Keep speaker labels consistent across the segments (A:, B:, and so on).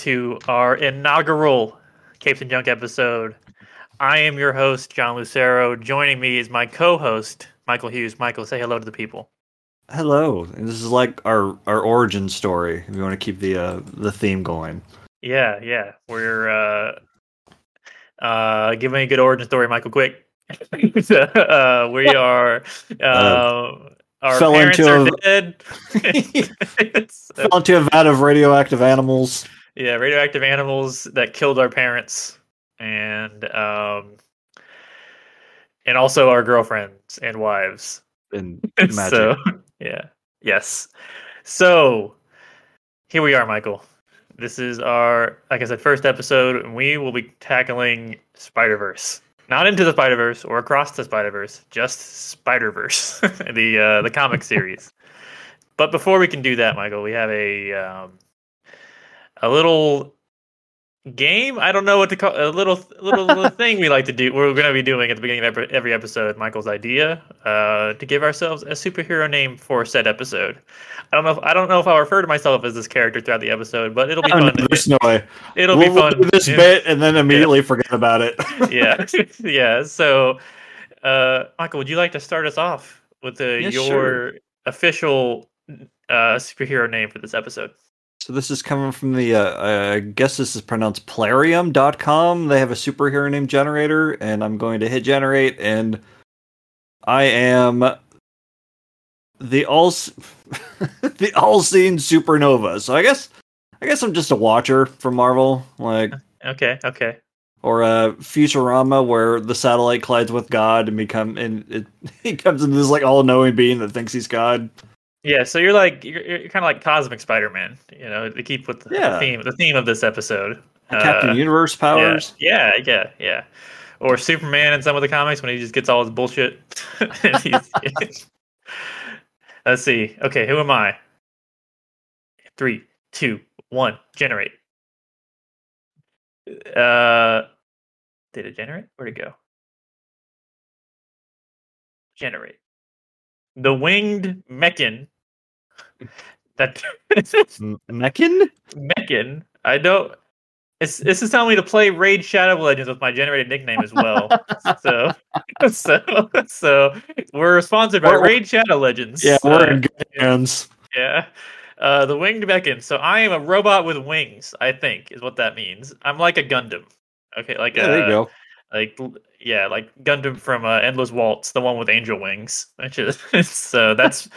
A: Hello and welcome to our inaugural Capes and Junk episode. I am your host, John Lucero. Joining me is my co-host, Michael Hughes. Michael, say hello to the people.
B: Hello. This is like our our origin story. If you want to keep the uh, the theme going.
A: Yeah, yeah. We're uh uh give me a good origin story, Michael, quick. uh, we are uh, our
B: fell
A: parents
B: into
A: are
B: a-
A: dead.
B: Fell into a vat of radioactive animals
A: yeah, radioactive animals that killed our parents and um and also our girlfriends and wives.
B: and magic.
A: So yeah. Yes. So here we are, Michael. This is our like I said, first episode, and we will be tackling Spider Verse. Not into the Spider Verse or across the Spider Verse, just Spider Verse, the uh, the comic series. But before we can do that, Michael, we have a um, a little game. I don't know what to call a little little, little thing we like to do. We're going to be doing at the beginning of every, every episode. Michael's idea uh, to give ourselves a superhero name for said episode. I don't know. If, I don't know if I'll refer to myself as this character throughout the episode, but it'll be
B: Oh, no,
A: fun.
B: there's no way.
A: It'll
B: we'll,
A: be fun.
B: we'll do this
A: Yeah.
B: bit and then immediately forget about it.
A: yeah, yeah. So, uh, Michael, would you like to start us off with uh,
B: Yeah,
A: your
B: sure.
A: official uh, superhero name for this episode?
B: So this is coming from the uh, I guess this is pronounced plarium.com. They have a superhero name generator and I'm going to hit generate and I am the all the all-seeing supernova. So I guess I guess I'm just a watcher from Marvel like
A: Okay, okay.
B: or uh Futurama where the satellite collides with God and become and it he comes into this like all-knowing being that thinks he's God.
A: Yeah, so you're like you're, you're kind of like Cosmic Spider-Man, you know, to keep with the
B: Yeah.
A: theme the theme of this episode.
B: Captain
A: Uh,
B: Universe powers.
A: Yeah, yeah, yeah. Or Superman in some of the comics when he just gets all his bullshit. Let's see. Okay, who am I? Three, two, one, generate. Uh, did it generate? Where'd it go? Generate. The winged mechan. That
B: Meccan?
A: Mechan. I don't. It's, this is telling me to play Raid Shadow Legends with my generated nickname as well. so, so, so we're sponsored by
B: We're-
A: Raid Shadow Legends.
B: Yeah, we're
A: Uh,
B: in good hands.
A: yeah. Uh, the winged Mechan. So I am a robot with wings. I think is what that means. I'm like a Gundam. Okay, like
B: Yeah,
A: a,
B: there you go.
A: like yeah, like Gundam from uh, Endless Waltz, the one with angel wings. Which is so that's.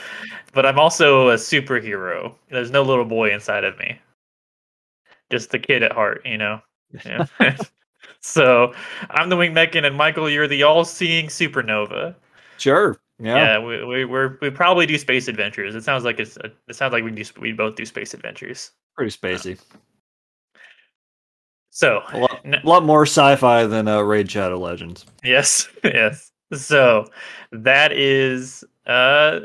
A: but I'm also a superhero. There's no little boy inside of me. Just the kid at heart, you know. Yeah. so I'm the wing Mechan, and Michael, you're the all-seeing supernova.
B: Sure. Yeah.
A: Yeah, we, we we're, we probably do space adventures. It sounds like it's a, it sounds like we do we both do space adventures.
B: Pretty spacey.
A: So
B: A lot,
A: n-
B: lot more sci-fi than uh, Raid Shadow Legends.
A: Yes, yes. So that is uh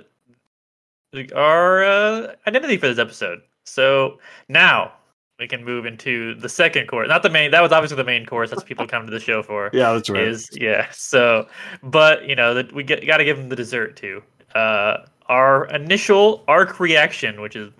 A: our uh, identity for this episode. So now we can move into the second course. Not the main. That was obviously the main course. That's what people come to the show for.
B: Yeah, that's right.
A: Is yeah. So, but you know that we get got to give them the dessert too. Uh, our initial arc reaction, which is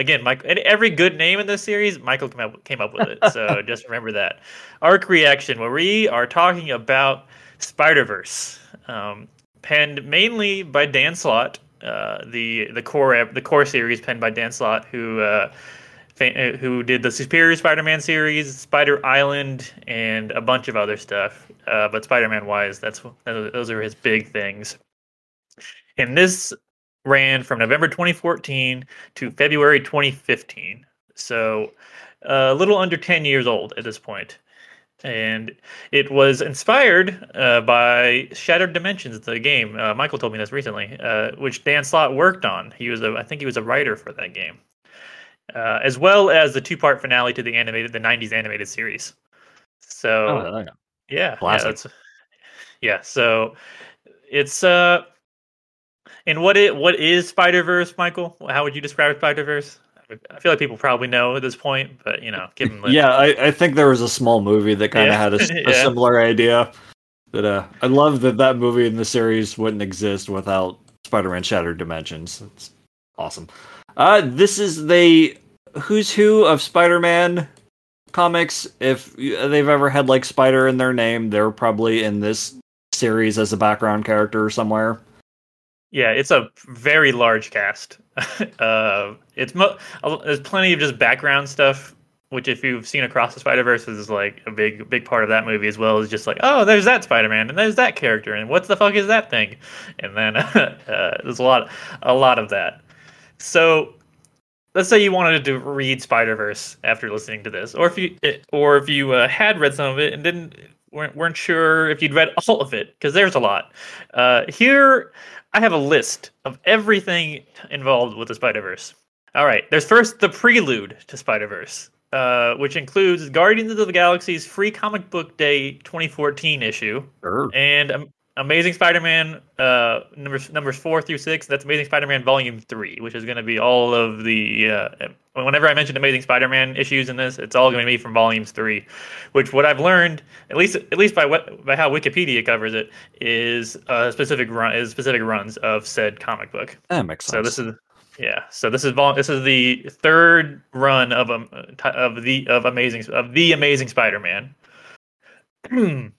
A: again, Mike. and Every good name in this series, Michael came up, came up with it. So just remember that arc reaction, where we are talking about Spider Verse, um, penned mainly by Dan Slott. Uh, the the core the core series penned by Dan Slott, who uh, uh, who did the Superior Spider-Man series, Spider Island, and a bunch of other stuff. Uh, but Spider-Man wise, that's those are his big things. And this ran from November 2014 to February 2015, so a little under 10 years old at this point. And it was inspired uh, by Shattered Dimensions, the game. Uh, Michael told me this recently, uh, which Dan Slott worked on. He was, a, I think, he was a writer for that game uh, as well as the two-part finale to the animated, the '90s animated series. So
B: Oh, yeah.
A: yeah, yeah, yeah. So it's uh, and what it what is Spider Verse, Michael? How would you describe Spider Verse? I feel like people probably know at this point, but you know, give them
B: yeah, I, I think there was a small movie that kind of
A: Yeah.
B: had a
A: Yeah.
B: similar idea. That uh, I love that that movie in the series wouldn't exist without Spider-Man Shattered Dimensions. It's Awesome. Uh, this is the who's who of Spider-Man comics. If they've ever had like Spider in their name, they're probably in this series as a background character somewhere.
A: Yeah, it's a very large cast. uh, it's mo- there's plenty of just background stuff, which if you've seen Across the Spider Verse is like a big big part of that movie as well. Is just like, oh, there's that Spider Man, and there's that character, and what the fuck is that thing? And then uh, there's a lot a lot of that. So let's say you wanted to read Spider Verse after listening to this, or if you or if you uh, had read some of it and didn't weren't, weren't sure if you'd read all of it because there's a lot. Uh, here I have a list of everything involved with the Spider Verse. All right, there's first the prelude to Spider Verse, uh, which includes Guardians of the Galaxy's Free Comic Book Day 2014 issue,
B: Sure.
A: and um, Amazing Spider-Man uh, numbers numbers four through six. That's Amazing Spider-Man Volume Three, which is going to be all of the. Uh, whenever I mention Amazing Spider-Man issues in this, it's all going to be from volumes three. Which what I've learned, at least at least by what by how Wikipedia covers it, is a specific run is specific runs of said comic book.
B: That makes sense.
A: So this is yeah. So this is vol- this is the third run of um of the of amazing of the Amazing Spider-Man.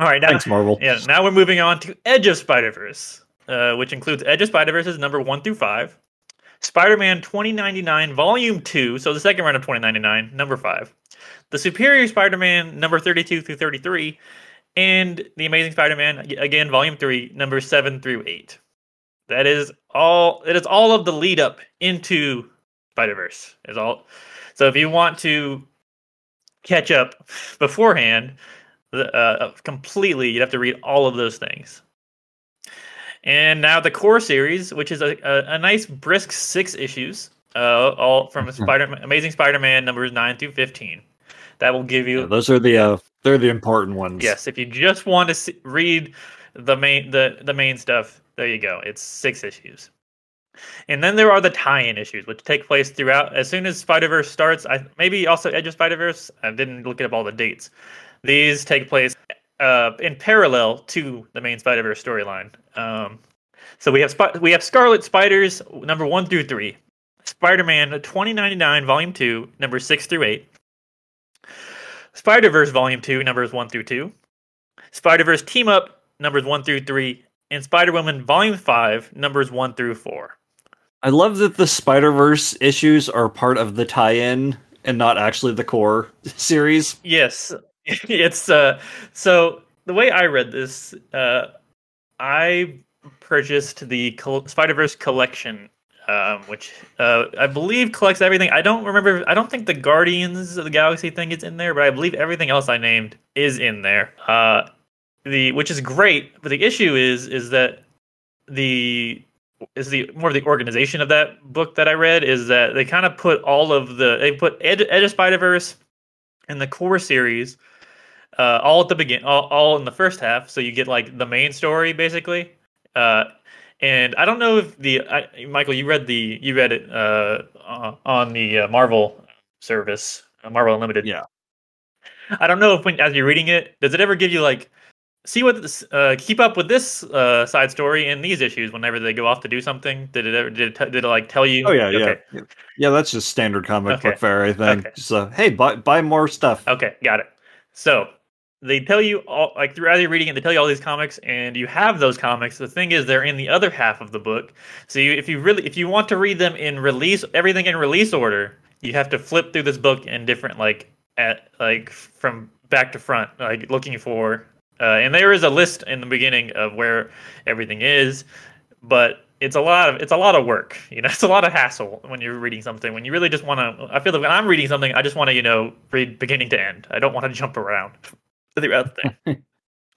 A: All right, now,
B: Thanks, Marvel.
A: yeah, now we're moving on to Edge of Spider Verse, uh, which includes Edge of Spider Verse's number one through five, Spider Man 2099 Volume 2, so the second run of 2099, number five, The Superior Spider Man number 32 through 33, and The Amazing Spider Man, again, Volume 3, number 7 through 8. That is all, it is all of the lead up into Spider Verse. Is all. So if you want to catch up beforehand, uh, completely. You'd have to read all of those things. And now the core series, which is a, a, a nice brisk six issues, uh, all from Spider Amazing Spider-Man numbers nine through fifteen. That will give you
B: Yeah, those are the uh, they're the important ones.
A: yes. If you just want to see, read the main the the main stuff, there you go. It's six issues. And then there are the tie-in issues, which take place throughout. As soon as Spider Verse starts, I maybe also Edge of Spider Verse. I didn't look up all the dates. These take place uh, in parallel to the main Spider Verse storyline. Um, so we have Sp- we have Scarlet Spiders number one through three, Spider Man twenty ninety nine volume two number six through eight, Spider Verse volume two numbers one through two, Spider Verse team up numbers one through three, and Spider Woman volume five numbers one through four.
B: I love that the Spider Verse issues are part of the tie-in and not actually the core series.
A: Yes, it's uh. So the way I read this, uh, I purchased the Col- Spider Verse collection, um, which uh, I believe collects everything. I don't remember. I don't think the Guardians of the Galaxy thing is in there, but I believe everything else I named is in there. Uh, the which is great, but the issue is is that the is the more of the organization of that book that I read is that they kind of put all of the they put Edge, Edge of Spider Verse and the core series uh, all at the begin all, all in the first half, so you get like the main story basically. Uh, and I don't know if the I, Michael you read the you read it uh, on the uh, Marvel service, uh, Marvel Unlimited.
B: Yeah.
A: I don't know if when as you're reading it, does it ever give you like see what this uh, keep up with this uh, side story in these issues whenever they go off to do something? Did it ever did it, t- did it like tell you?
B: Oh yeah,
A: Okay.
B: yeah, yeah. That's just standard comic
A: Okay.
B: book fare, I think.
A: Okay.
B: Just uh, hey, buy buy more stuff.
A: Okay, got it. So they tell you all like throughout your reading it, they tell you all these comics, and you have those comics. The thing is, they're in the other half of the book. So you, if you really if you want to read them in release, everything in release order, you have to flip through this book in different like at like from back to front, like looking for. Uh, and there is a list in the beginning of where everything is, but it's a lot of it's a lot of work. You know, it's a lot of hassle when you're reading something. When you really just want to, I feel like when I'm reading something, I just want to you know read beginning to end. I don't want to jump around throughout the thing.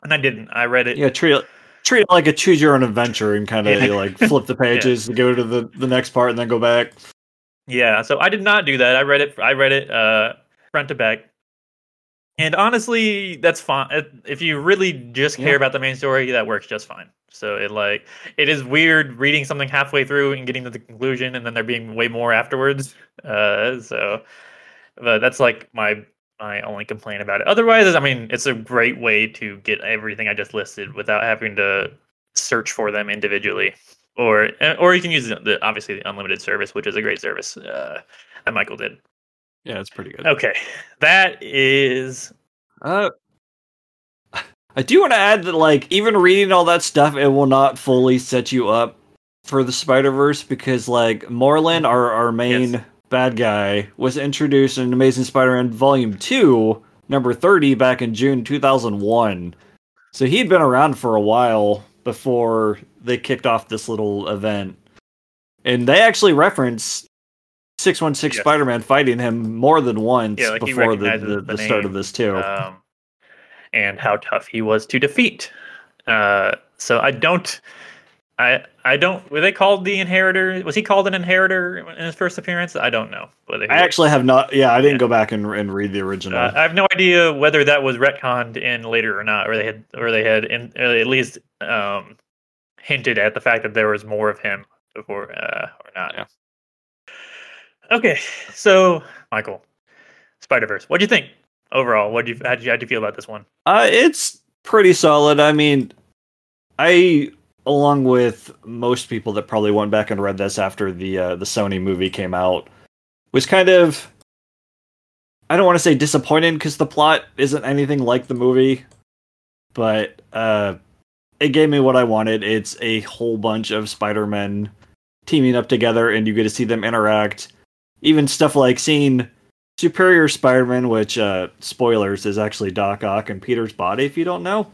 A: and I didn't. I read it.
B: Yeah, treat it treat it like a choose your own adventure and kind of
A: Yeah.
B: like flip the pages, to go to the the next part, and then go back.
A: Yeah, so I did not do that. I read it. I read it uh, front to back, and honestly, that's fine. If- If you really just care
B: Yeah.
A: about the main story, that works just fine. So it like it is weird reading something halfway through and getting to the conclusion, and then there being way more afterwards. Uh, so, but that's like my my only complaint about it. Otherwise, I mean, it's a great way to get everything I just listed without having to search for them individually. or or you can use the obviously the unlimited service, which is a great service uh, that Michael did.
B: Yeah, it's pretty good.
A: Okay, that is.
B: Uh, I do want to add that, like, even reading all that stuff, it will not fully set you up for the Spider Verse because, like, Morlun, our our main
A: Yes.
B: Bad guy, was introduced in Amazing Spider-Man Volume Two, number thirty, back in June two thousand one. So he'd been around for a while before they kicked off this little event, and they actually reference. 616
A: Yes.
B: Spider-Man fighting him more than once
A: Yeah, like
B: before the, the,
A: the
B: the start of this too.
A: um, and how tough he was to defeat. Uh, so I don't, I I don't. Were they called the Inheritor? Was he called an Inheritor in his first appearance? I don't know. Whether he
B: I
A: was.
B: actually have not. Yeah, I didn't
A: Yeah.
B: go back and, and read the original.
A: Uh, I have no idea whether that was retconned in later or not, or they had, or they had, in, or at least um, hinted at the fact that there was more of him before, uh, or not.
B: Yeah.
A: Okay, so Michael, Spider Verse, what do you think overall? What do you how do you how do you feel about this one?
B: Uh, it's pretty solid. I mean, I, along with most people that probably went back and read this after the uh, the Sony movie came out, was kind of. I don't want to say disappointed because the plot isn't anything like the movie, but uh, it gave me what I wanted. It's a whole bunch of Spider-Men teaming up together, and you get to see them interact. Even stuff like seeing Superior Spider-Man, which uh, spoilers is actually Doc Ock and Peter's body, if you don't know,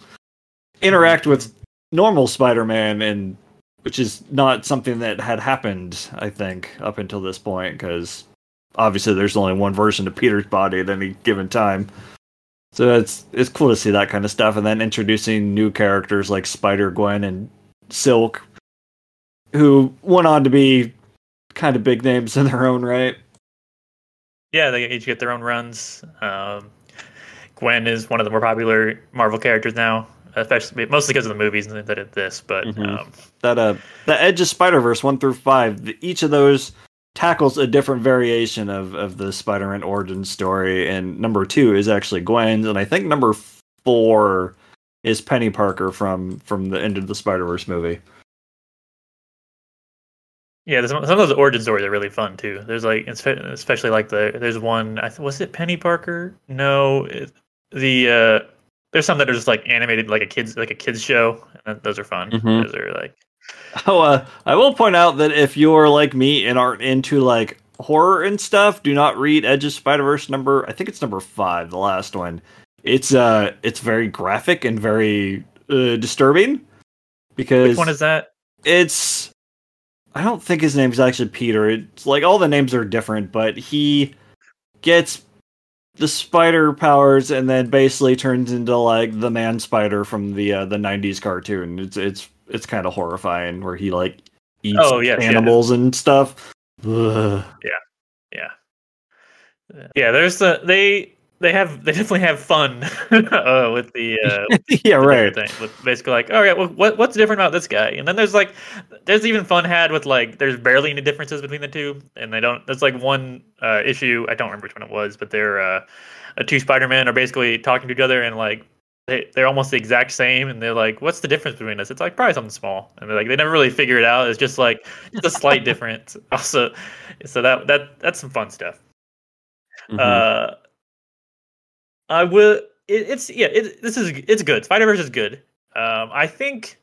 B: interact with normal Spider-Man, and which is not something that had happened, I think, up until this point, because obviously there's only one version of Peter's body at any given time. So it's it's cool to see that kind of stuff, and then introducing new characters like Spider Gwen and Silk, who went on to be kind of big names in their own right.
A: Yeah, they each get their own runs. Um, Gwen is one of the more popular Marvel characters now, especially mostly because of the movies and that did this. But
B: Mhm.
A: um,
B: that uh the Edge of Spider Verse one through five, the, each of those tackles a different variation of of the Spider Man origin story, and number two is actually Gwen's, and I think number four is Penny Parker from from the end of the Spider Verse movie.
A: yeah, there's some some of those origin stories are really fun too. There's like, especially like the there's one. I th- was it Penny Parker? No, it, the uh, there's some that are just like animated like a kids like a kids show. And those are fun.
B: Mhm.
A: Those are like
B: Oh, uh, I will point out that if you're like me and aren't into like horror and stuff, do not read Edge of Spider Verse number. I think it's number five, the last one. It's uh, it's very graphic and very uh, disturbing because
A: which one is that?
B: it's I don't think his name's actually Peter. It's like all the names are different, but he gets the spider powers and then basically turns into like the man spider from the uh, the 90s cartoon. It's it's it's kind of horrifying where he like eats
A: Oh, yes,
B: animals and stuff. Ugh.
A: Yeah, yeah. There's the they they have they definitely have fun uh, with the uh, with
B: yeah,
A: the
B: right.
A: thing. With basically like, all right, well, what what's different about this guy? And then there's like, there's even fun had with like, there's barely any differences between the two, and they don't. There's like one uh, issue I don't remember which one it was, but they're uh, two Spider-Man are basically talking to each other and like. They, they're almost the exact same, and they're like, "What's the difference between us?" It's like probably something small, and they're like, they never really figure it out. It's just like just a slight difference. Also, so that that that's some fun stuff.
B: Mhm.
A: Uh, I will. It, it's yeah. It, this is it's good. Spider Verse is good. Um, I think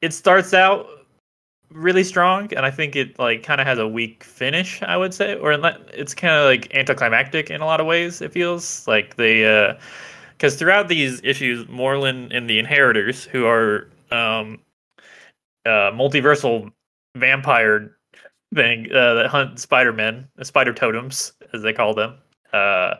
A: it starts out really strong, and I think it like kind of has a weak finish. I would say, or it's kind of like anticlimactic in a lot of ways. It feels like they because throughout these issues, Morlun and the Inheritors, who are um, uh, multiversal vampire thing uh, that hunt Spider Men, the Spider Totems, as they call them, uh,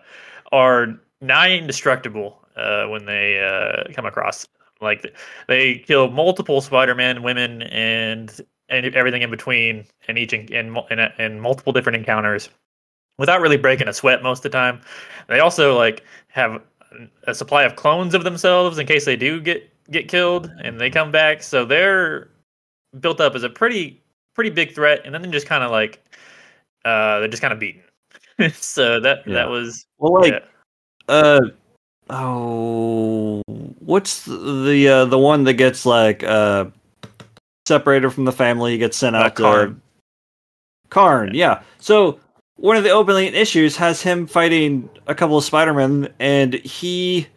A: are nigh indestructible uh, when they uh, come across. Like they kill multiple Spider Man, women, and and everything in between, and each in in, in, in multiple different encounters, without really breaking a sweat most of the time. They also like have a supply of clones of themselves in case they do get get killed and they come back. So they're built up as a pretty pretty big threat, and then they're just kind of like uh, they're just kind of beaten. so that
B: Yeah.
A: that was
B: Well, like
A: yeah.
B: Uh oh, what's the the, uh, the one that gets like uh separated from the family. He gets sent
A: Uh,
B: out to
A: Karn.
B: Karn. Yeah. So one of the opening issues has him fighting a couple of Spider-Men, and he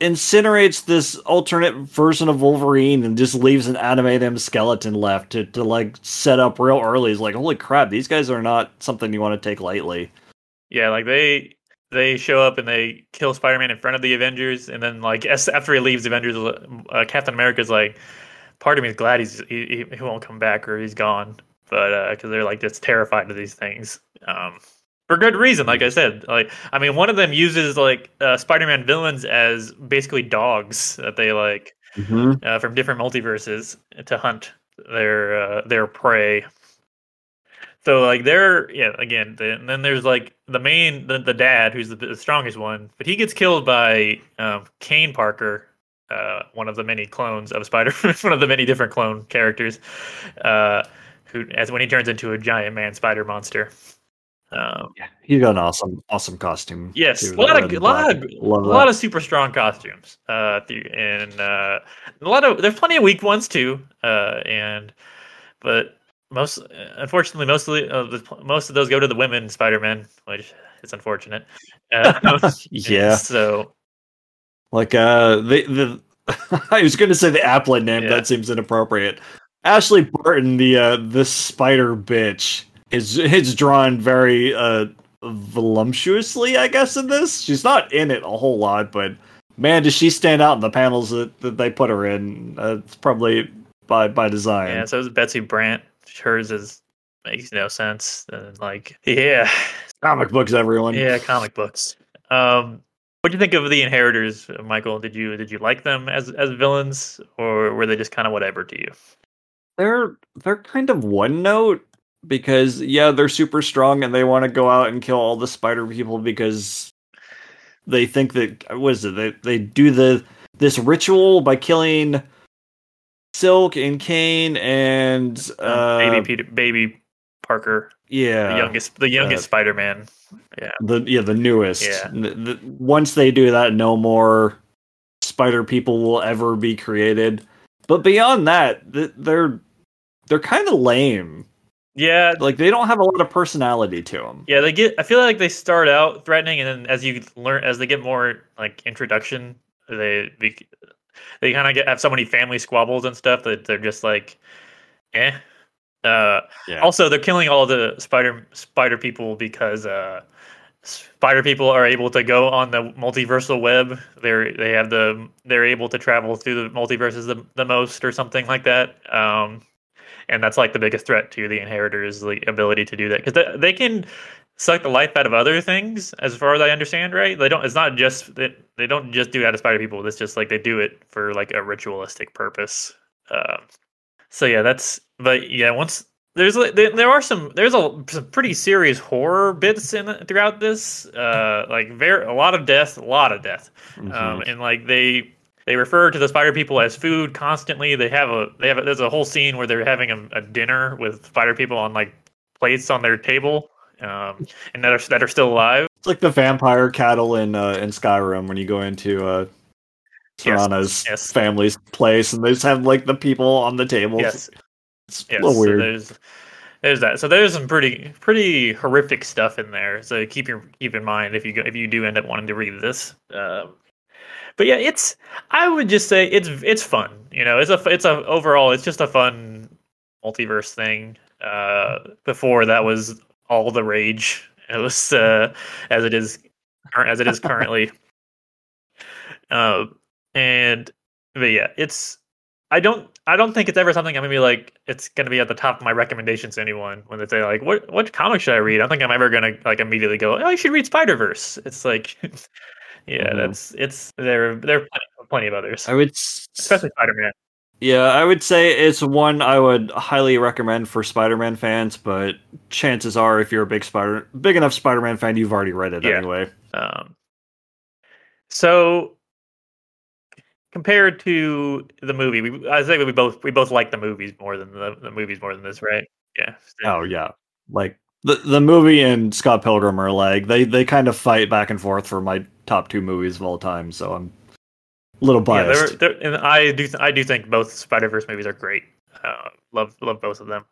B: incinerates this alternate version of Wolverine and just leaves an animated skeleton left to, to like set up real early. He's like, holy crap, these guys are not something you want to take lightly.
A: Yeah, like they they show up and they kill Spider-Man in front of the Avengers, and then like after he leaves, the Avengers, uh, Captain America's like, part of me is glad he's he, he won't come back or he's gone, but because they're like just terrified of these things. Um, for good reason, like I said. Like, I mean, one of them uses like uh, Spider-Man villains as basically dogs that they like
B: Mm-hmm.
A: uh, from different multiverses to hunt their uh, their prey. So like they're yeah again the, and then there's like the main the, the dad who's the, the strongest one, but he gets killed by um, Kaine Parker, uh, one of the many clones of Spider, Man one of the many different clone characters, uh, who as when he turns into a giant man spider monster. Um,
B: Yeah, he's got an awesome, awesome costume.
A: Yes,
B: too,
A: a lot of a lot of a lot of super strong costumes. Uh, and uh, a lot of there's plenty of weak ones too. Uh, and but most unfortunately, most of the, uh, the most of those go to the women Spider-Man, which is unfortunate. Uh,
B: yeah,
A: So
B: like uh, the the I was going to say the applet name.
A: Yeah.
B: That seems inappropriate. Ashley Barton, the uh, the spider bitch, is it's drawn very uh voluptuously, I guess. In this, she's not in it a whole lot, but man, does she stand out in the panels that, that they put her in? Uh, it's probably by by design.
A: yeah, so is Betsy Brandt. Hers is makes no sense. And like yeah,
B: Comic books, everyone.
A: yeah, comic books. Um, what do you think of the Inheritors, Michael? Did you did you like them as as villains, or were they just kind of whatever to you?
B: they're they're kind of one note because yeah they're super strong and they want to go out and kill all the spider people because they think that what is it they they do the this ritual by killing silk and Kaine and
A: Um,
B: uh
A: baby Peter, baby Parker,
B: yeah
A: the youngest, the youngest
B: uh,
A: Spider-Man.
B: the yeah the newest
A: Yeah.
B: The- the- once they do that no more spider people will ever be created but beyond that th- they're they're kind of lame
A: Yeah,
B: like they don't have a lot of personality to them.
A: yeah. They get. I feel like they start out threatening, and then as you learn, as they get more like introduction, they they, kind of get have so many family squabbles and stuff that they're just like, eh. Uh,
B: Yeah.
A: Also, they're killing all the spider spider people because uh, spider people are able to go on the multiversal web. They're they have the they're able to travel through the multiverses the, the most or something like that. Um, and that's like the biggest threat to the inheritors, the ability to do that because they, they can suck the life out of other things, as far as I understand. Right? They don't. It's not just that they don't just do it out of spider people. It's just like they do it for like a ritualistic purpose. Um, so yeah, that's but yeah, once there's there, there are some there's a some pretty serious horror bits in throughout this. Uh, like very a lot of death, a lot of death,
B: Mm-hmm.
A: um, and like they they refer to the spider people as food constantly. They have a they have a, there's a whole scene where they're having a, a dinner with spider people on like plates on their table, um, and that are that are still alive.
B: it's like the vampire cattle in uh, in Skyrim when you go into uh,
A: Yes,
B: Serana's
A: yes.
B: family's place and they just have like the people on the tables.
A: Yes,
B: It's
A: yes.
B: a little
A: so
B: weird.
A: there's there's that. So there's some pretty pretty horrific stuff in there. So keep your keep in mind if you go, if you do end up wanting to read this. Um, but yeah, it's I would just say it's it's fun. You know, it's a it's a overall it's just a fun multiverse thing. Uh, before that was all the rage. It was uh, as it is as it is currently. Uh, and but yeah, it's I don't I don't think it's ever something I'm gonna be like it's gonna be at the top of my recommendations to anyone when they say like what what comic should I read? I don't think I'm ever gonna like immediately go oh you should read Spider Verse. It's like yeah
B: Mhm.
A: that's it's there there are plenty, plenty of others
B: I would
A: especially Spider Man.
B: Yeah, I would say it's one I would highly recommend for Spider-Man fans, but chances are if you're a big Spider big enough Spider-Man fan, you've already read it
A: Yeah.
B: anyway.
A: Um, so compared to the movie, we I think we both we both like the movies more than the, the movies more than this, right? Yeah.
B: Oh yeah. Like the the movie and Scott Pilgrim are like they they kind of fight back and forth for my top two movies of all time, so I'm a little
A: Yeah,
B: biased.
A: they're, they're, and I do I do think both Spider Verse movies are great. Uh, love love both of them.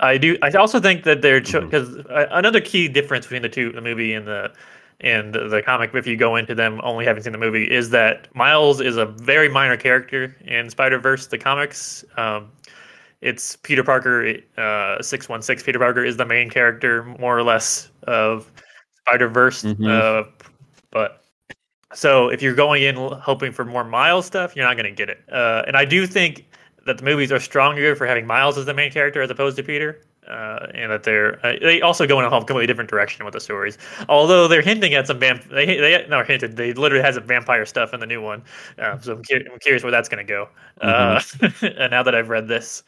A: I do. I also think that they're because
B: Mhm.
A: uh, another key difference between the two, the movie and the and the comic, if you go into them only having seen the movie, is that Miles is a very minor character in Spider Verse, the comics. Um, it's Peter Parker, uh, six one six. Peter Parker is the main character, more or less, of Spider Verse.
B: Mhm.
A: Uh, but so if you're going in hoping for more Miles stuff, you're not going to get it. Uh, and I do think that the movies are stronger for having Miles as the main character as opposed to Peter. Uh, and that they're uh, they also go in a completely different direction with the stories. Although they're hinting at some vamp, they they no hinted they literally has some vampire stuff in the new one. Um, so I'm, cu- I'm curious where that's going to go. Uh, and now that I've read this,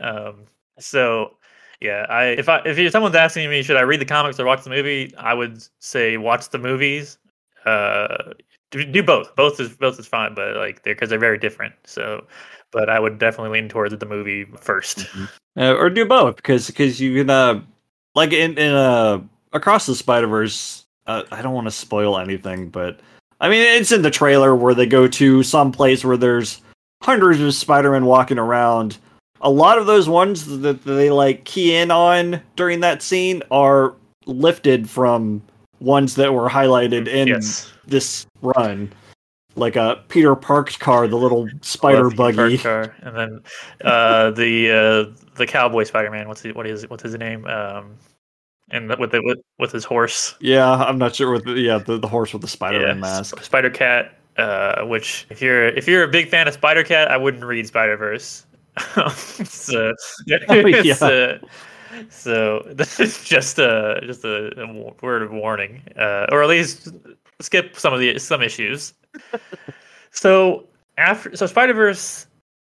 A: um, so yeah, I if I if someone's asking me should I read the comics or watch the movie, I would say watch the movies. Uh, do, do both. Both is both is fine, but like they're because they're very different. So, but I would definitely lean towards the movie 1st
B: Uh, or do both because because you can uh like in in uh across the Spider Verse. Uh, I don't want to spoil anything, but I mean it's in the trailer where they go to some place where there's hundreds of Spider-Man walking around. A lot of those ones that they like key in on during that scene are lifted from ones that were highlighted in
A: yes,
B: this run. Like a Peter Parkedcar, the little spider
A: the
B: buggy.
A: car. and then uh, the uh, the cowboy Spider Man. What's he, what is what's his name? Um, and with the, with with his horse.
B: Yeah, I'm not sure the yeah, the, the horse with the Spider-Man
A: Yeah,
B: mask.
A: Spider Cat. Uh, which if you're if you're a big fan of Spider Cat, I wouldn't read Spider Verse. so, it's, uh, so this is just a just a, a word of warning, uh, or at least skip some of the some issues. so after so Spider Verse,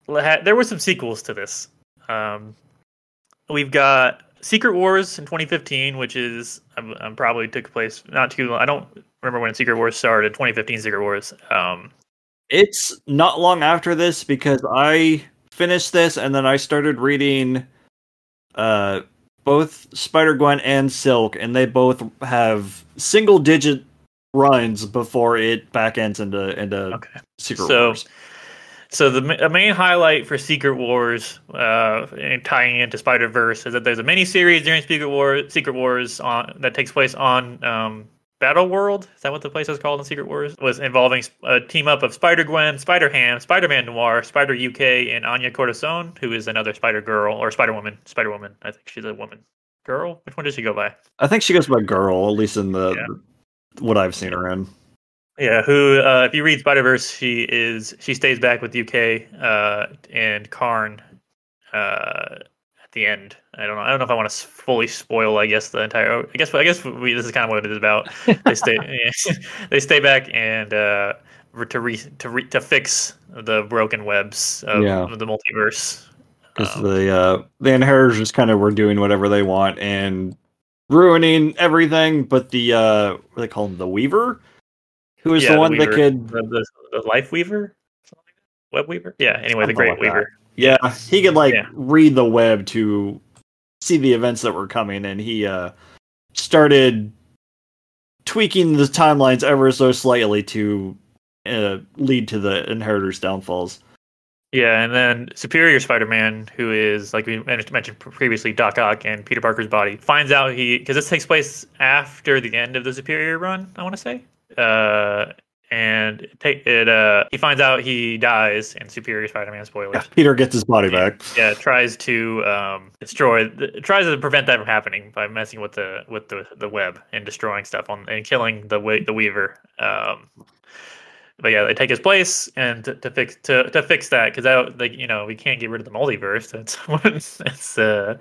A: there were some sequels to this. Um, we've got Secret Wars in 2015, which is um, um, probably took place not too long. I don't remember when Secret Wars started. 2015 Secret Wars. Um,
B: It's not long after this because I finished this and then I started reading uh both Spider Gwen and Silk, and they both have single digit runs before it back ends into into
A: okay.
B: Secret
A: So-
B: Wars.
A: So the a main highlight for Secret Wars, uh, and tying into Spider Verse, is that there's a mini series during Secret Wars, Secret Wars on that takes place on um, Battle World. Is that what the place was called in Secret Wars? Was involving a team up of Spider Gwen, Spider Ham, Spider Man Noir, Spider UK, and Anya Corazon, who is another Spider Girl or Spider Woman. Spider Woman. I think she's a woman. Girl. Which one does she go by?
B: I think she goes by girl, at least in the
A: Yeah.
B: What I've seen her in.
A: Yeah, who uh, if you read Spider Verse, she is she stays back with UK uh, and Karn uh, at the end. I don't know. I don't know if I want to fully spoil. I guess the entire. I guess. I guess we, this is kind of what it is about. They stay. yeah, they stay back and uh, to re, to re, to fix the broken webs of
B: Yeah.
A: the multiverse.
B: because
A: Um,
B: the uh, the inheritors just kind of were doing whatever they want and ruining everything. But the uh, what do they call him? The Weaver, who is
A: Yeah,
B: the
A: the
B: one that could
A: the, the, the Life Weaver, that? Web Weaver. Yeah. Anyway, the Great
B: like that.
A: Weaver.
B: Yeah, he could like
A: Yeah.
B: read the web to see the events that were coming, and he uh started tweaking the timelines ever so slightly to uh, lead to the inheritors' downfalls.
A: Yeah, and then Superior Spider-Man, who is like we men- mentioned previously, Doc Ock and Peter Parker's body, finds out he because this takes place after the end of the Superior run. I want to say, uh, and it it. Uh, he finds out he dies in Superior Spider-Man. Spoilers.
B: Yeah, Peter gets his body back.
A: Yeah, tries to um, destroy, tries to prevent that from happening by messing with the with the, the web and destroying stuff on and killing the the Weaver. Um, but yeah, they take his place and to, to fix to, to fix that because like you know we can't get rid of the multiverse. That's it's uh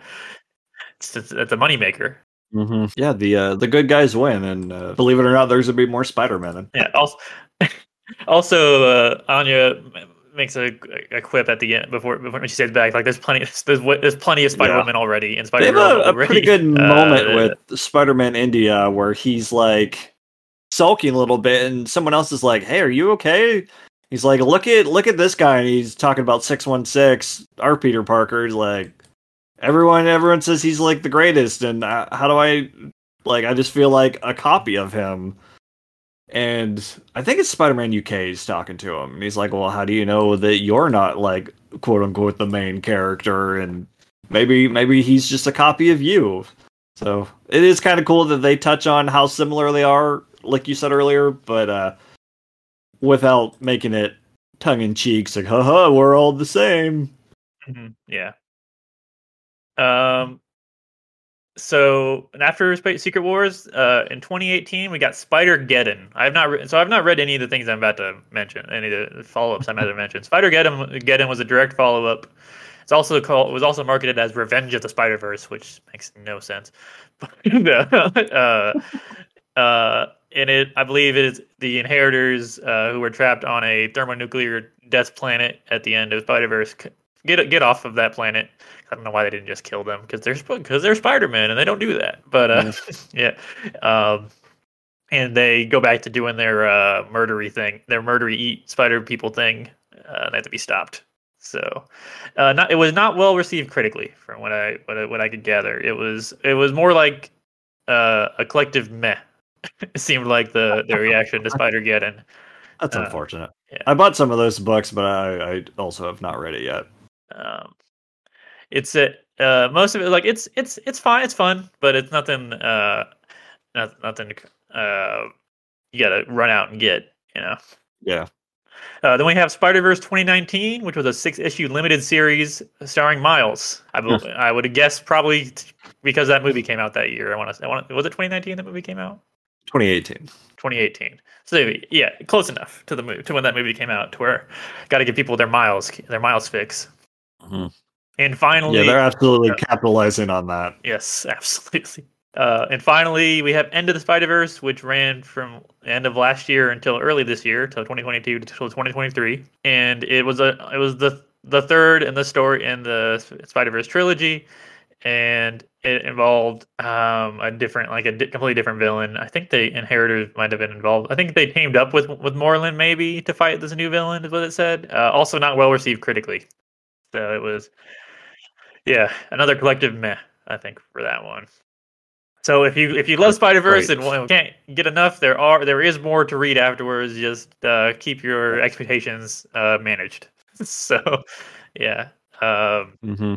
A: it's it's, it's a moneymaker.
B: hmm Yeah, the uh, the good guys win, and uh, believe it or not, there's gonna be more Spider-Man.
A: Yeah. Also, also uh, Anya makes a, a quip at the end before before when she stays back. Like there's plenty there's there's plenty of Spider Woman already in
B: They
A: Spider
B: have a, a pretty good
A: Uh,
B: moment with Spider-Man India where he's like sulking a little bit, and someone else is like, "Hey, are you okay?" He's like, "Look at look at this guy," and he's talking about six one six. Our Peter Parker is like, everyone everyone says he's like the greatest, and uh, how do I like? I just feel like a copy of him. And I think it's Spider-Man UK is talking to him, and he's like, "Well, how do you know that you're not like quote unquote the main character?" And maybe maybe he's just a copy of you. So it is kind of cool that they touch on how similar they are, like you said earlier, but uh, without making it tongue in cheek. Like, haha, we're all the same.
A: Mm-hmm. Yeah. Um. So after Secret Wars, uh, in 2018, we got Spider Geddon. I have not re- so I've not read any of the things I'm about to mention, any of the follow ups I'm about to mention. Spider Geddon was a direct follow up. It's also called it was also marketed as Revenge of the Spider Verse, which makes no sense. uh, uh, in it, I believe it is the inheritors uh, who were trapped on a thermonuclear death planet at the end of Spider Verse get get off of that planet. I don't know why they didn't just kill them because they're because they're Spider Man and they don't do that. But uh, yeah, um, and they go back to doing their uh, murdery thing, their murdery eat spider people thing. Uh, they have to be stopped. So, uh, not it was not well received critically, from what I what I, what I could gather. It was it was more like uh, a collective meh. it seemed like the the reaction to Spider Geddon.
B: That's uh, unfortunate. Yeah. I bought some of those books, but I, I also have not read it yet.
A: Um, it's it. Uh, most of it, like it's it's it's fine. It's fun, but it's nothing. Uh, not, nothing. Uh, you gotta run out and get. You know.
B: Yeah.
A: Uh, then we have Spider Verse 2019, which was a six issue limited series starring Miles. I, be- I would guess probably t- because that movie came out that year. I want to. I want. Was it 2019 that movie came out?
B: 2018.
A: 2018. So yeah, close enough to the movie to when that movie came out. To where got to give people their miles their miles fix. Mm-hmm. And finally,
B: yeah, they're absolutely uh, capitalizing on that.
A: Yes, absolutely. Uh, and finally, we have End of the Spider Verse, which ran from end of last year until early this year, till 2022 to 2023, and it was a it was the the third in the story in the Spider Verse trilogy, and it involved um, a different, like a di- completely different villain. I think the Inheritors might have been involved. I think they teamed up with with Morlun maybe to fight this new villain, is what it said. Uh, also, not well received critically. So it was, yeah, another collective meh. I think for that one. So if you if you love Spider Verse and can't get enough, there are there is more to read afterwards. Just uh, keep your expectations uh, managed. so, yeah. Um,
B: mm-hmm.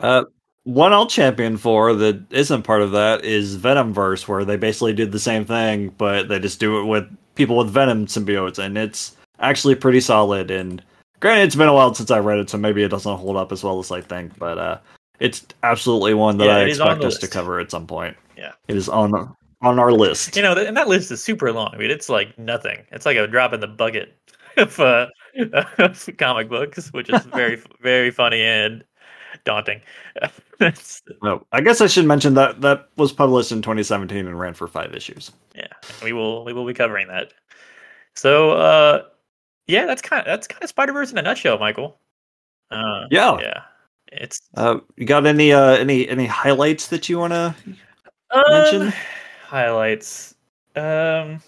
B: Uh, one I'll champion for that isn't part of that is Venomverse, where they basically did the same thing, but they just do it with people with Venom symbiotes, and it's actually pretty solid. And granted, it's been a while since I read it, so maybe it doesn't hold up as well as I think, but uh, it's absolutely one that yeah, I expect us list. to cover at some point.
A: Yeah,
B: it is on on our list.
A: You know, and that list is super long. I mean, it's like nothing. It's like a drop in the bucket of, uh, of comic books, which is very very funny and daunting.
B: no, I guess I should mention that that was published in 2017 and ran for five issues.
A: Yeah, we will we will be covering that. So, uh, yeah, that's kind of that's kind of Spider Verse in a nutshell, Michael.
B: Uh, yeah,
A: yeah. It's
B: uh, you got any uh any any highlights that you want to um, mention?
A: Highlights. Um,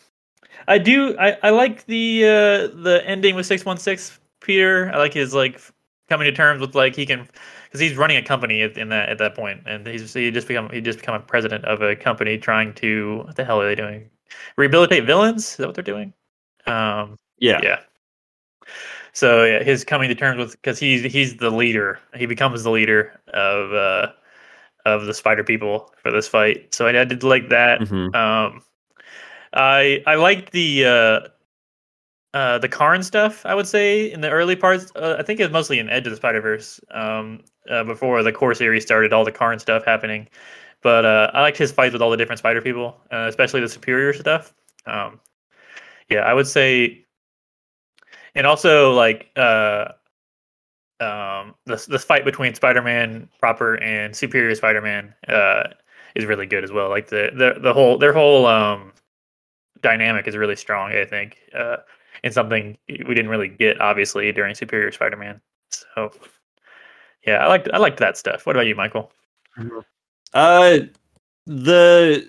A: I do. I I like the uh the ending with six one six Peter. I like his like coming to terms with like he can because he's running a company at, in that at that point, and he's he just become he just become a president of a company trying to what the hell are they doing? Rehabilitate villains? Is that what they're doing? Um,
B: yeah,
A: yeah. So yeah, his coming to terms with because he's he's the leader. He becomes the leader of uh, of the Spider People for this fight. So I, I did like that. Mm-hmm. Um, I I liked the uh, uh, the Karn stuff, I would say, in the early parts. Uh, I think it was mostly in Edge of the Spider Verse um, uh, before the core series started, all the Karn stuff happening. But uh, I liked his fights with all the different Spider people, uh, especially the Superior stuff. Um, yeah, I would say, and also like uh, um, this this fight between Spider Man proper and Superior Spider Man is really good as well. Like the the the whole their whole um, dynamic is really strong. I think and something we didn't really get obviously during Superior Spider-Man. So yeah, I liked I liked that stuff. What about you, Michael?
B: Uh the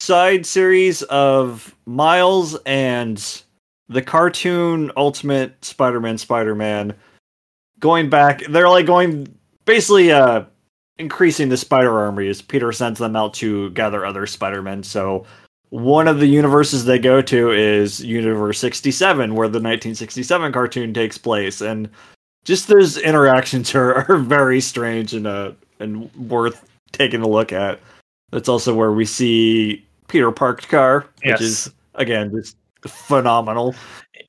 B: side series of Miles and the cartoon Ultimate Spider-Man Spider-Man going back they're like going basically uh increasing the spider army as Peter sends them out to gather other Spider-Men. So one of the universes they go to is Universe 67, where the 1967 cartoon takes place. And just those interactions are, are very strange and uh and worth taking a look at. That's also where we see Peter Parkedcar, which
A: Yes.
B: is again just phenomenal.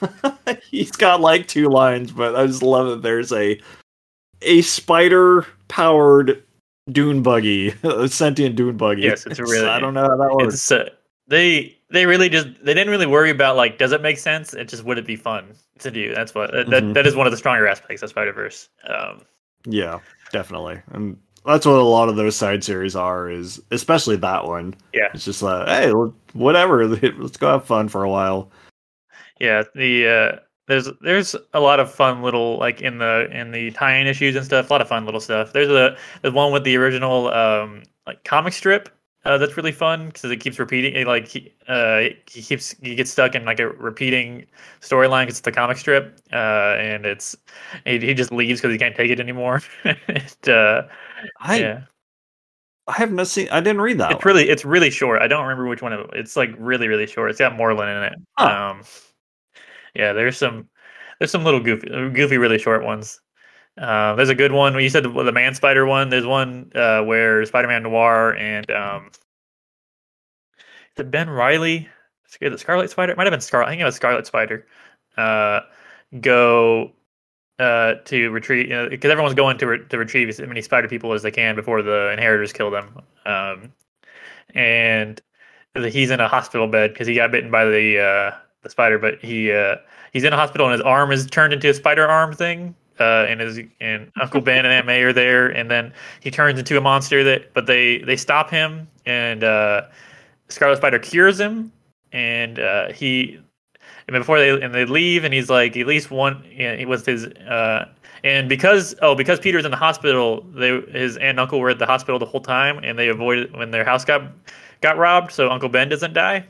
B: He's got like two lines, but I just love that there's a a spider powered dune buggy, a sentient dune buggy.
A: Yes, it's a really-
B: I don't know how that works.
A: It's uh, they they really just they didn't really worry about like does it make sense? It just would it be fun to do? That's what that,
B: Mhm.
A: that is one of the stronger aspects of Spider Verse. Um,
B: Yeah, definitely. And that's what a lot of those side series are is especially that one.
A: Yeah.
B: It's just like, hey, whatever, let's go have fun for a while.
A: yeah, the uh, there's there's a lot of fun little like in the in the tie-in issues and stuff. A lot of fun little stuff. There's a there's one with the original um like comic strip. Uh, that's really fun because it keeps repeating. It, like he, uh, he keeps he gets stuck in like a repeating storyline. It's the comic strip, uh, and it's he, he just leaves because he can't take it anymore. and, uh,
B: I
A: yeah,
B: I have not seen. I didn't read that.
A: it's
B: one.
A: really it's really short. I don't remember which one. It, it's like really really short. It's got Morlun in it.
B: Huh.
A: Um, yeah, there's some there's some little goofy goofy really short ones. Uh, there's a good one. You said the, the Man Spider one. There's one uh, where Spider-Man Noir and um, is it Ben Reilly? Is it Scarlet Spider? It might have been Scarlet. I think it was Scarlet Spider. Uh, go uh, to retrieve because everyone's going to re- to retrieve as many spider people as they can before the inheritors kill them. Um, and the, he's in a hospital bed because he got bitten by the uh, the spider, but he uh, he's in a hospital and his arm is turned into a spider arm thing. Uh, and his and Uncle Ben and Aunt May are there, and then he turns into a monster. That but they they stop him, and uh, Scarlet Spider cures him, and uh, he and before they and they leave, and he's like at least one. Yeah, he was his. Uh, and because oh because Peter's in the hospital, they his aunt and uncle were at the hospital the whole time, and they avoided when their house got got robbed, so Uncle Ben doesn't die.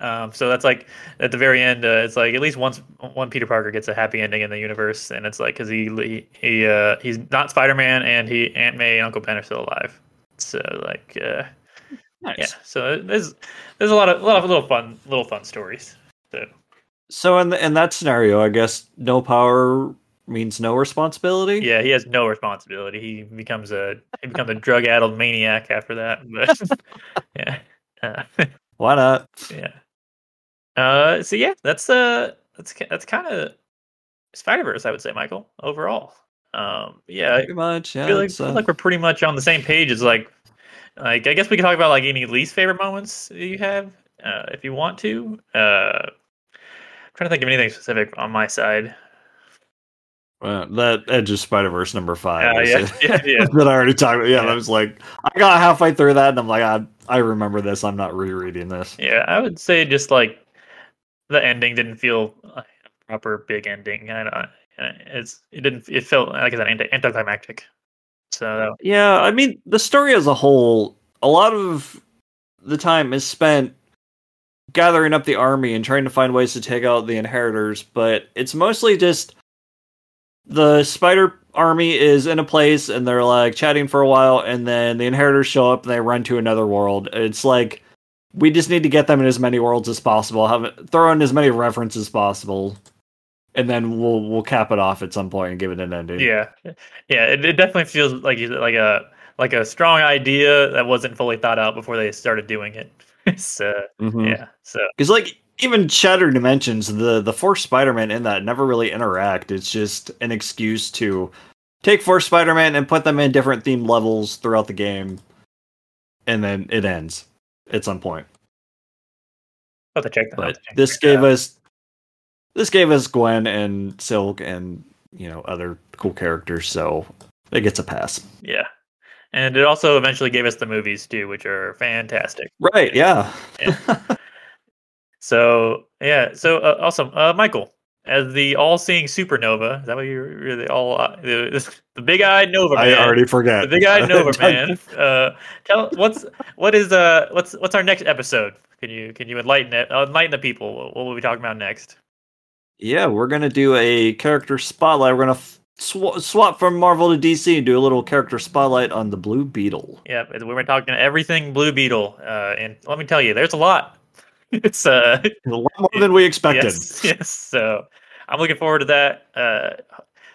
A: Um, so that's like at the very end, uh, it's like at least once one Peter Parker gets a happy ending in the universe, and it's like because he he, he uh, he's not Spider Man, and he Aunt May and Uncle Ben are still alive. So like uh,
B: Nice.
A: yeah, so there's there's a lot of a lot of little fun little fun stories. So
B: So in the, in that scenario, I guess no power means no responsibility.
A: yeah, he has no responsibility. He becomes a he becomes a drug addled maniac after that. But yeah, uh,
B: Why not?
A: yeah. Uh, so yeah, that's uh that's that's kind of Spider Verse, I would say, Michael. Overall, um, yeah, I
B: Pretty much. Yeah.
A: feel like,
B: it's,
A: feel like we're pretty much on the same page. As like, like I guess we can talk about like any least favorite moments that you have, uh, if you want to. Uh, I'm trying to think of anything specific on my side.
B: Well, that Edge of Spider Verse number five.
A: Uh, yeah, yeah, yeah.
B: that I already talked about. Yeah,
A: Yeah.
B: I was like, I got halfway through that, and I'm like, I, I remember this. I'm not rereading this.
A: Yeah, I would say just like the ending didn't feel a proper big ending. I don't. It's it didn't. It felt like I said anti anticlimactic. So
B: Yeah, I mean, the story as a whole, a lot of the time is spent gathering up the army and trying to find ways to take out the inheritors, but it's mostly just the spider army is in a place and they're like chatting for a while and then the inheritors show up and they run to another world. It's like we just need to get them in as many worlds as possible, have it, throw in as many references as possible, and then we'll we'll cap it off at some point and give it an ending.
A: yeah, yeah, it, it definitely feels like like a like a strong idea that wasn't fully thought out before they started doing it. so
B: Mhm.
A: yeah, so
B: Because like even Shattered Dimensions, the the four Spider-Man in that never really interact. It's just an excuse to take four Spider-Man and put them in different themed levels throughout the game, and then it ends at some point.
A: I'll have to check that.
B: But
A: check
B: this
A: that
B: gave us this gave us Gwen and Silk and you know other cool characters, so it gets a pass.
A: yeah, and it also eventually gave us the movies too, which are fantastic.
B: Right? Yeah.
A: So yeah, so uh, awesome, uh, Michael, as the all-seeing supernova. Is that what you're really all uh, the, the big-eyed Nova
B: I already forget.
A: the big-eyed Nova man. Uh, tell what's what is uh what's what's our next episode? Can you can you enlighten it uh, enlighten the people? What, what will we talking about next?
B: Yeah, we're gonna do a character spotlight. We're gonna f- sw- swap from Marvel to DC and do a little character spotlight on the Blue Beetle.
A: Yeah, we were talking everything Blue Beetle, uh, and let me tell you, there's a lot. It's uh
B: A lot more than we expected.
A: Yes, yes. So I'm looking forward to that. Uh,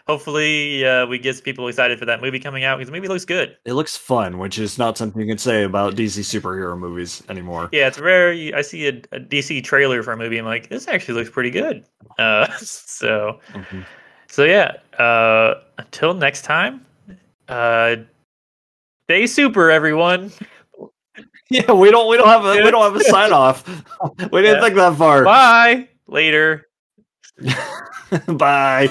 A: hopefully uh, we get people excited for that movie coming out because the movie looks good.
B: It looks fun, which is not something you can say about DC superhero movies anymore.
A: Yeah, it's rare. I see a, a DC trailer for a movie. I'm like, this actually looks pretty good. Uh, so, mm-hmm. so yeah. Uh, until next time, uh, stay super, everyone.
B: Yeah, we don't we don't have a we don't have a sign off. We didn't yeah. think that far.
A: Bye. Later.
B: Bye.